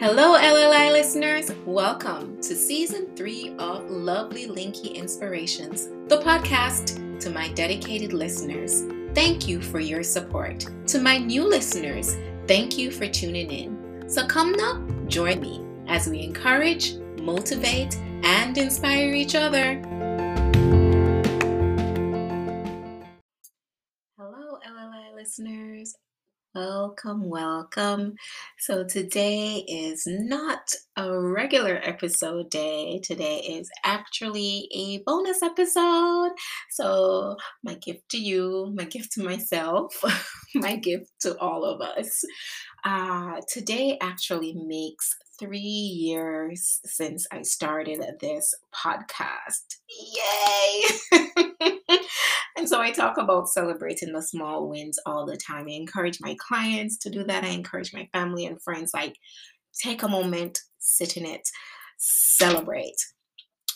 Hello, LLI listeners. Welcome to season three of Lovely Linky Inspirations, the podcast to my dedicated listeners. Thank you for your support. To my new listeners, thank you for tuning in. So come now, join me as we encourage, motivate, and inspire each other. Welcome, welcome. So, today is not a regular episode day. Today is actually a bonus episode. So, my gift to you, my gift to myself, my gift to all of us. Uh, today actually makes three years since I started this podcast. Yay! and so I talk about celebrating the small wins all the time. I encourage my clients to do that. I encourage my family and friends, like, take a moment, sit in it, celebrate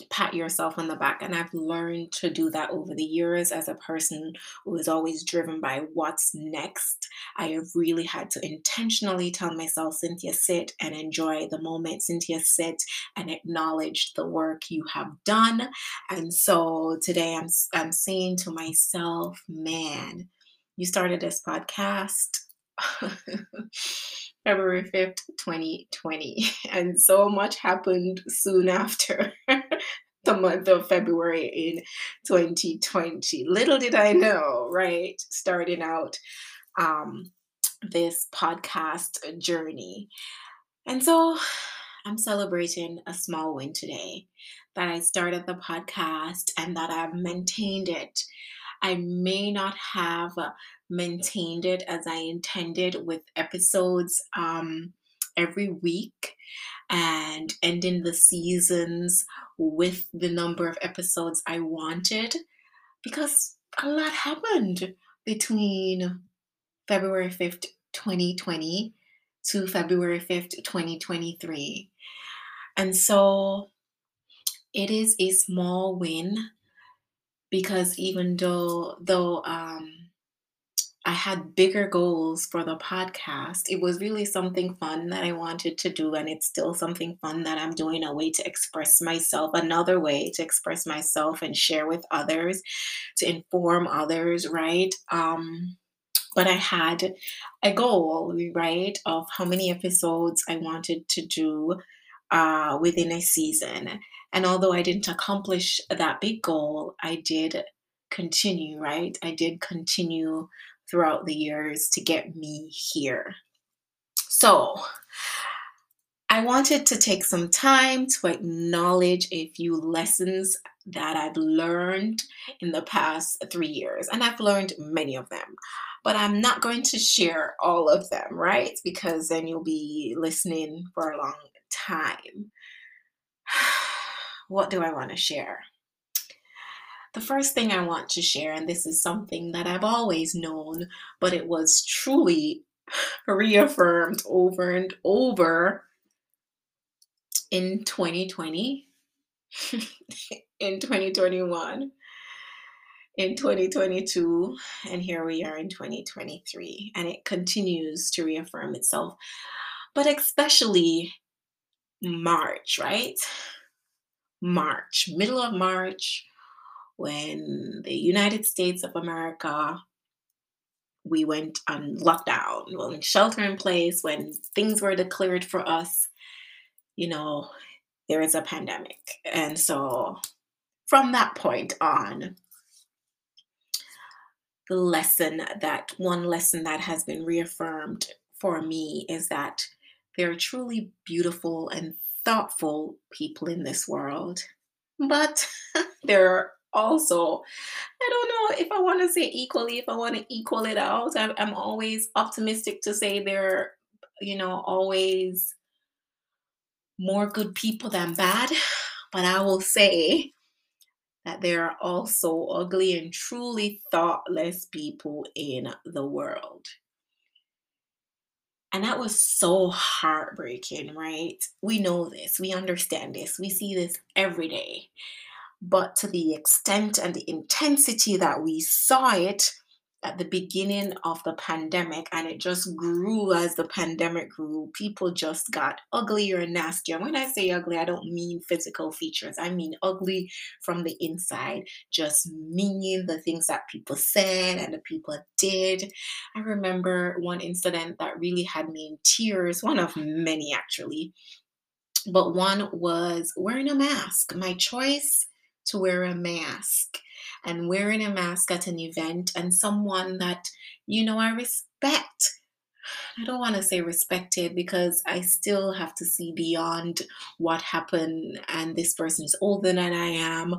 pat yourself on the back. And I've learned to do that over the years as a person who is always driven by what's next. I have really had to intentionally tell myself, Cynthia, sit and enjoy the moment. Cynthia, sit and acknowledge the work you have done. And so today I'm, I'm saying to myself, man, you started this podcast. February 5th, 2020. And so much happened soon after the month of February in 2020. Little did I know, right? Starting out um, this podcast journey. And so I'm celebrating a small win today that I started the podcast and that I've maintained it. I may not have maintained it as I intended with episodes um, every week and ending the seasons with the number of episodes I wanted because a lot happened between February 5th, 2020 to February 5th, 2023. And so it is a small win because even though though um I had bigger goals for the podcast. It was really something fun that I wanted to do, and it's still something fun that I'm doing a way to express myself, another way to express myself and share with others, to inform others, right? Um, but I had a goal, right, of how many episodes I wanted to do uh, within a season. And although I didn't accomplish that big goal, I did continue, right? I did continue throughout the years to get me here. So, I wanted to take some time to acknowledge a few lessons that I've learned in the past three years. And I've learned many of them, but I'm not going to share all of them, right? Because then you'll be listening for a long time. What do I want to share? The first thing I want to share, and this is something that I've always known, but it was truly reaffirmed over and over in 2020, in 2021, in 2022, and here we are in 2023. And it continues to reaffirm itself, but especially March, right? March, middle of March when the United States of America we went on lockdown, well, in shelter in place, when things were declared for us, you know, there is a pandemic. And so from that point on, the lesson that one lesson that has been reaffirmed for me is that there are truly beautiful and thoughtful people in this world. But there are also i don't know if i want to say equally if i want to equal it out I'm, always optimistic to say there are, you know always more good people than bad but i will say that there are also ugly and truly thoughtless people in the world and that was so heartbreaking, right? We know this, we understand this, we see this every day. But to the extent and the intensity that we saw it, at the beginning of the pandemic and it just grew as the pandemic grew. People just got uglier and nastier. And when I say ugly, I don't mean physical features, I mean ugly from the inside, just meaning the things that people said and the people did. I remember one incident that really had me in tears, one of many actually. But one was wearing a mask. My choice to wear a mask and wearing a mask at an event and someone that, you know, I respect I don't want to say respected because I still have to see beyond what happened and this person is older than I am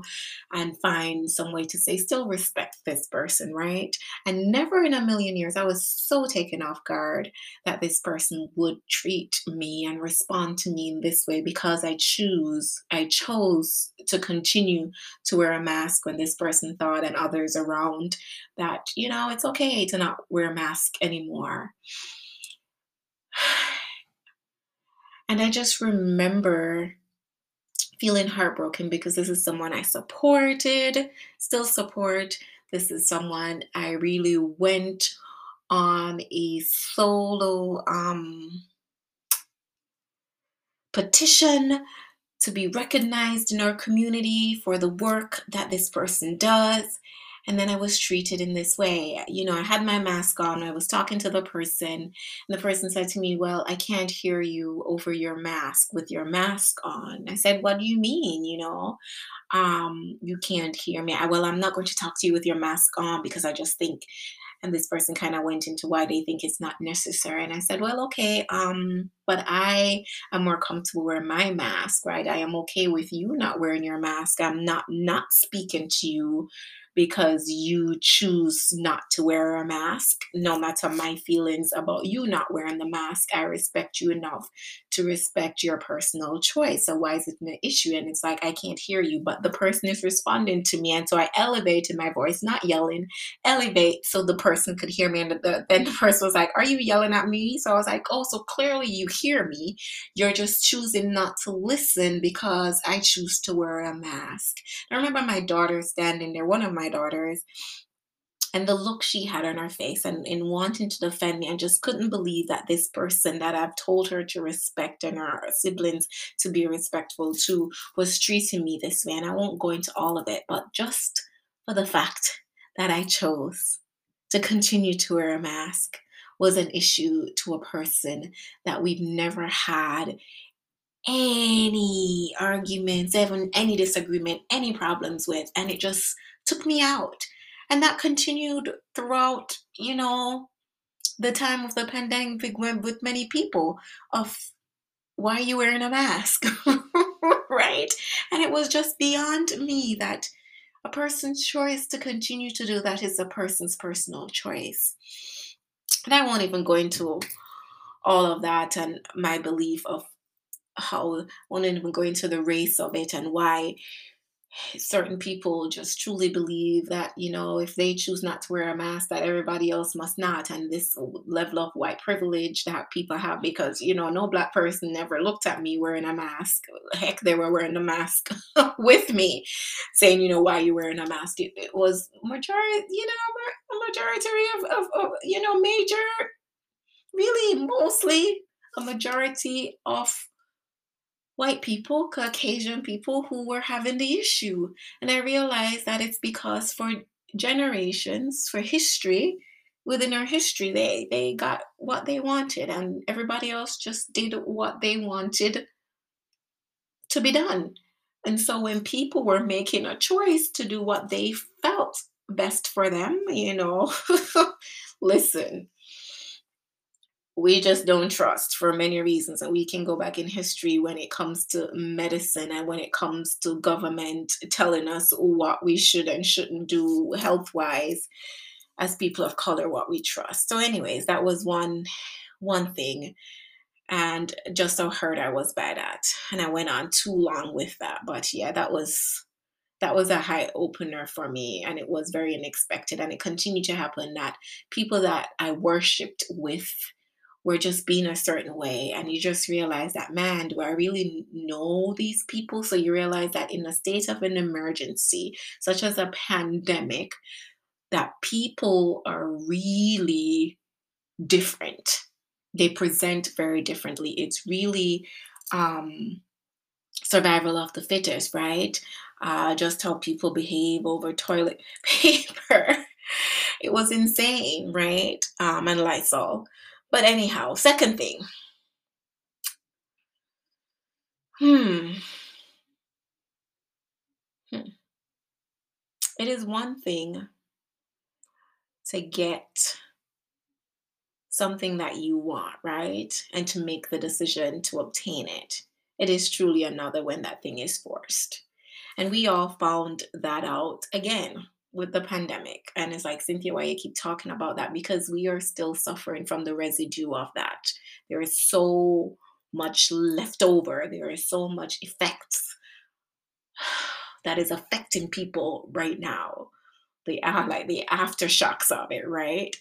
and find some way to say, still respect this person, right? And never in a million years, I was so taken off guard that this person would treat me and respond to me in this way because I choose, I chose to continue to wear a mask when this person thought and others around that, you know, it's okay to not wear a mask anymore. And I just remember feeling heartbroken because this is someone I supported, still support. This is someone I really went on a solo um, petition to be recognized in our community for the work that this person does. And then I was treated in this way. You know, I had my mask on. I was talking to the person, and the person said to me, Well, I can't hear you over your mask with your mask on. I said, What do you mean? You know, um, you can't hear me. I, well, I'm not going to talk to you with your mask on because I just think and this person kind of went into why they think it's not necessary and i said well okay um but i am more comfortable wearing my mask right i am okay with you not wearing your mask i'm not not speaking to you because you choose not to wear a mask, no matter my feelings about you not wearing the mask. I respect you enough to respect your personal choice. So why is it an issue? And it's like I can't hear you, but the person is responding to me. And so I elevated my voice, not yelling, elevate so the person could hear me. And the, then the person was like, Are you yelling at me? So I was like, Oh, so clearly you hear me. You're just choosing not to listen because I choose to wear a mask. I remember my daughter standing there, one of my daughters, and the look she had on her face and in wanting to defend me, I just couldn't believe that this person that I've told her to respect and her siblings to be respectful to was treating me this way. And I won't go into all of it, but just for the fact that I chose to continue to wear a mask was an issue to a person that we've never had any arguments, even any disagreement, any problems with. And it just took me out. And that continued throughout, you know, the time of the pandemic with many people of why are you wearing a mask? right? And it was just beyond me that a person's choice to continue to do that is a person's personal choice. And I won't even go into all of that and my belief of how I won't even go into the race of it and why certain people just truly believe that you know if they choose not to wear a mask that everybody else must not and this level of white privilege that people have because you know no black person ever looked at me wearing a mask. Heck they were wearing a mask with me saying you know why you wearing a mask? It, it was majority you know a majority of, of, of you know major really mostly a majority of white people, Caucasian people who were having the issue. And I realized that it's because for generations, for history, within our history, they, they got what they wanted, and everybody else just did what they wanted to be done. And so when people were making a choice to do what they felt best for them, you know, listen, we just don't trust for many reasons and we can go back in history when it comes to medicine and when it comes to government telling us what we should and shouldn't do health wise as people of color what we trust. So anyways that was one one thing and just how hurt i was by that and i went on too long with that. But yeah that was that was a high opener for me and it was very unexpected and it continued to happen that people that i worshiped with were just being a certain way and you just realize that man do i really know these people so you realize that in a state of an emergency such as a pandemic that people are really different. They present very differently. It's really um, survival of the fittest, right? Uh, just how people behave over toilet paper. it was insane, right? Um, and Lysol. But anyhow, second thing. Hmm. hmm. It is one thing to get something that you want, right? And to make the decision to obtain it. It is truly another when that thing is forced. And we all found that out again with the pandemic. And it's like, Cynthia, why you keep talking about that? Because we are still suffering from the residue of that. There is so much left over, there is so much effects that is affecting people right now. The like the aftershocks of it, right?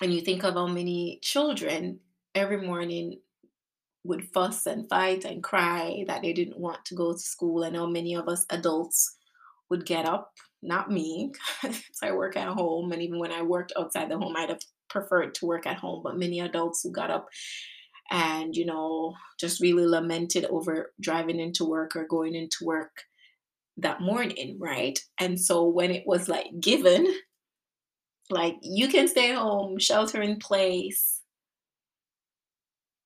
And you think of how many children every morning would fuss and fight and cry that they didn't want to go to school, and how many of us adults would get up. Not me, because I work at home, and even when I worked outside the home, I'd have preferred to work at home. But many adults who got up and you know just really lamented over driving into work or going into work that morning, right? And so when it was like given, like you can stay home, shelter in place,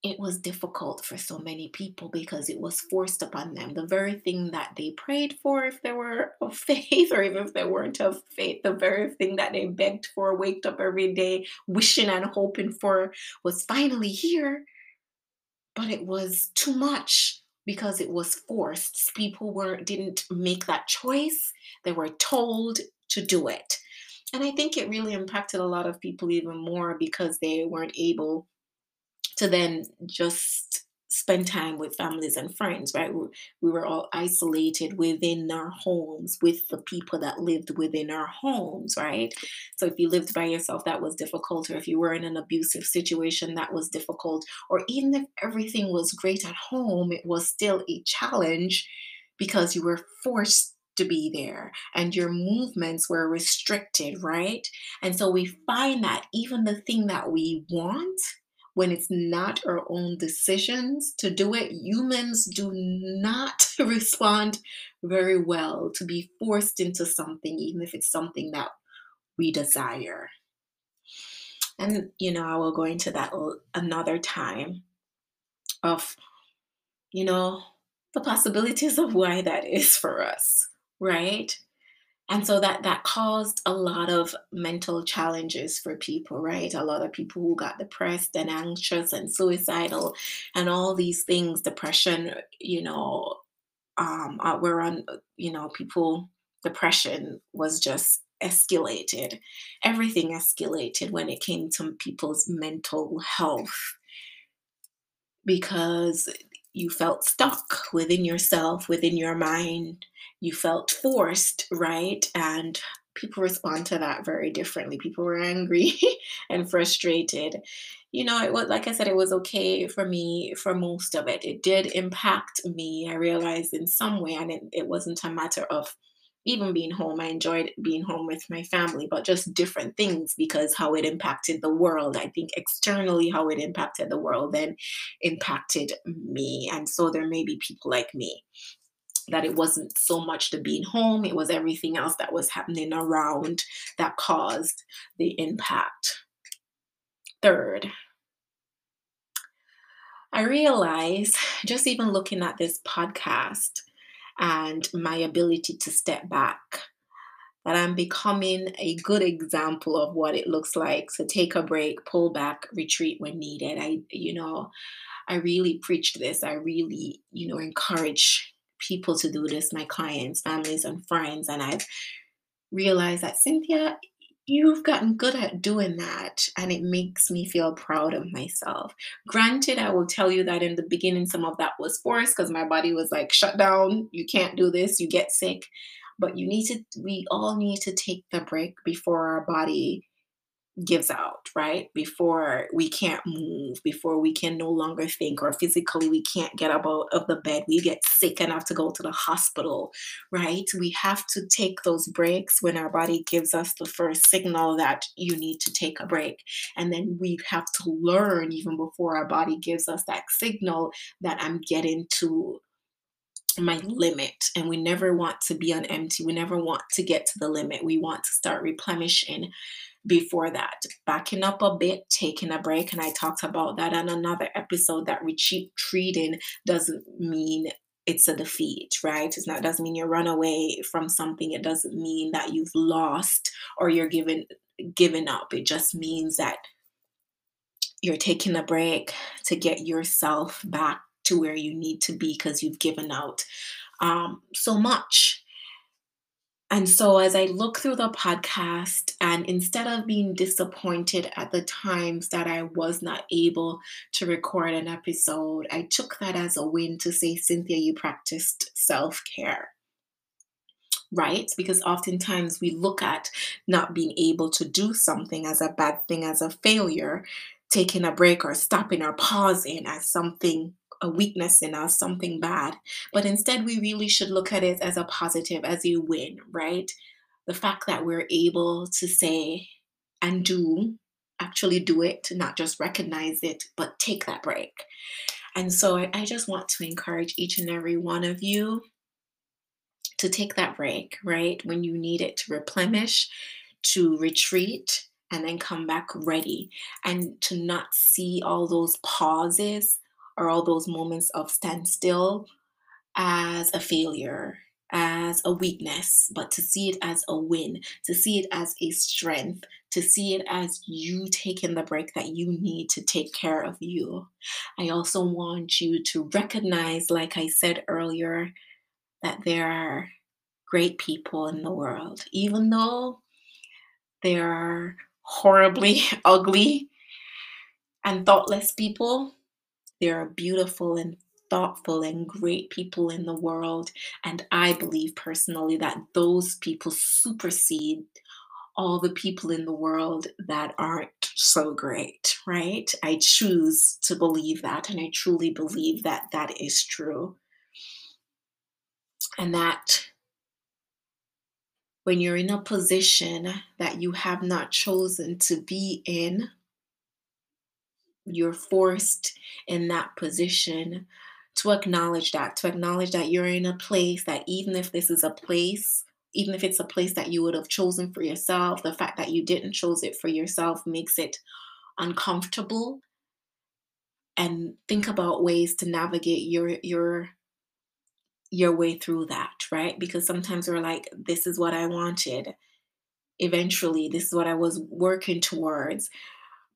it was difficult for so many people because it was forced upon them. The very thing that they prayed for, if they were of faith, or even if they weren't of faith, the very thing that they begged for, waked up every day, wishing and hoping for, was finally here. But it was too much because it was forced. People were didn't make that choice. They were told to do it. And I think it really impacted a lot of people even more because they weren't able to then just spend time with families and friends, right? We were all isolated within our homes with the people that lived within our homes, right? So if you lived by yourself, that was difficult. Or if you were in an abusive situation, that was difficult. Or even if everything was great at home, it was still a challenge because you were forced to be there and your movements were restricted, right? And so we find that even the thing that we want when it's not our own decisions to do it, humans do not respond very well to be forced into something, even if it's something that we desire. And, you know, I will go into that another time of, you know, the possibilities of why that is for us, right? And so that that caused a lot of mental challenges for people right? A lot of people who got depressed and anxious and suicidal and all these things depression you know um uh, were on you know people depression was just escalated. Everything escalated when it came to people's mental health because you felt stuck within yourself within your mind you felt forced, right? And people respond to that very differently. People were angry and frustrated. You know, it was like I said, it was okay for me for most of it. It did impact me. I realized in some way, and it, it wasn't a matter of even being home. I enjoyed being home with my family, but just different things because how it impacted the world. I think externally, how it impacted the world then impacted me. And so there may be people like me that it wasn't so much the being home, it was everything else that was happening around that caused the impact. Third, I realize just even looking at this podcast and my ability to step back that I'm becoming a good example of what it looks like to take a break, pull back, retreat when needed. I, you know, I really preach this. I really, you know, encourage people to do this, my clients, families, and friends. And I've realized that, Cynthia, you've gotten good at doing that. And it makes me feel proud of myself. Granted, I will tell you that in the beginning, some of that was forced because my body was like, shut down, you can't do this, you get sick. But you need to, we all need to take the break before our body gives out, right? Before we can't move, before we can no longer think, or physically we can't get up out of the bed, we get sick enough to go to the hospital, right? We have to take those breaks when our body gives us the first signal that you need to take a break. And then we have to learn, even before our body gives us that signal, that I'm getting to my limit and we never want to be on empty we never want to get to the limit we want to start replenishing before that, backing up a bit, taking a break. And I talked about that on another episode that retreating doesn't mean it's a defeat, right? It's not doesn't mean you run away from something. It doesn't mean that you've lost or you're given given up. It just means that you're taking a break to get yourself back to where you need to be because you've given out um, so much and so, as I look through the podcast, and instead of being disappointed at the times that I was not able to record an episode, I took that as a win to say, Cynthia, you practiced self care. Right? Because oftentimes we look at not being able to do something as a bad thing, as a failure, taking a break or stopping or pausing as something a weakness in us, something bad. But instead, we really should look at it as a positive, as a win, right? The fact that we're able to say and do, actually do it, not just recognize it, but take that break. And so I, I just want to encourage each and every one of you to take that break, right? When you need it to replenish, to retreat, and then come back ready, and to not see all those pauses or all those moments of standstill as a failure, as a weakness, but to see it as a win, to see it as a strength, to see it as you taking the break that you need to take care of you. I also want you to recognize, like I said earlier, that there are great people in the world, even though they are horribly ugly and thoughtless people there are beautiful and thoughtful and great people in the world. And I believe personally that those people supersede all the people in the world that aren't so great, right? I choose to believe that, and I truly believe that that is true. And that when you're in a position that you have not chosen to be in, you're forced in that position to acknowledge that, to acknowledge that you're in a place that even if this is a place, even if it's a place that you would have chosen for yourself, the fact that you didn't choose it for yourself makes it uncomfortable. And think about ways to navigate your your your way through that, right? Because sometimes we're like, this is what I wanted. Eventually, this is what I was working towards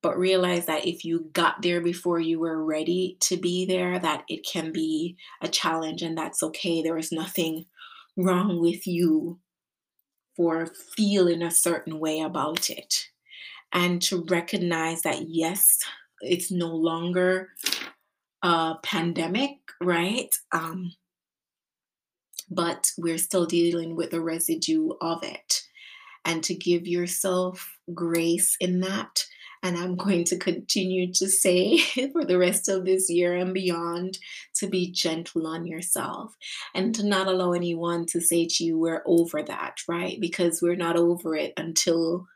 but realize that if you got there before you were ready to be there that it can be a challenge and that's okay. There is nothing wrong with you for feeling a certain way about it. And to recognize that yes it's no longer a pandemic right? Um, but we're still dealing with the residue of it. And to give yourself grace in that and I'm going to continue to say for the rest of this year and beyond to be gentle on yourself and to not allow anyone to say to you, we're over that, right? Because we're not over it until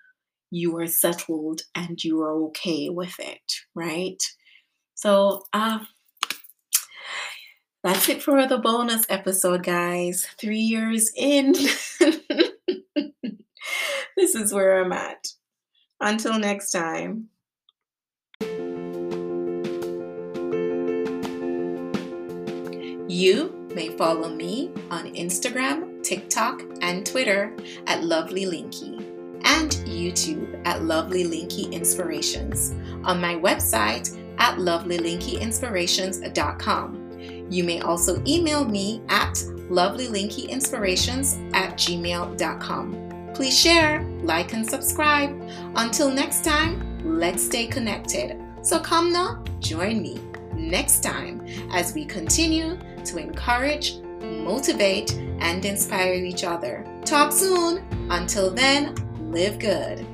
you are settled and you are okay with it, right? So, uh, that's it for the bonus episode, guys. Three years in. this is where I'm at. Until next time. You may follow me on Instagram, TikTok, and Twitter at Lovely Linky and YouTube at Lovely Linky Inspirations, on my website at lovelylinkyinspirations.com. You may also email me at lovelylinkyinspirations at gmail.com. Please share, like, and subscribe. Until next time, let's stay connected. So come now, join me next time as we continue to encourage, motivate, and inspire each other. Talk soon. Until then, live good.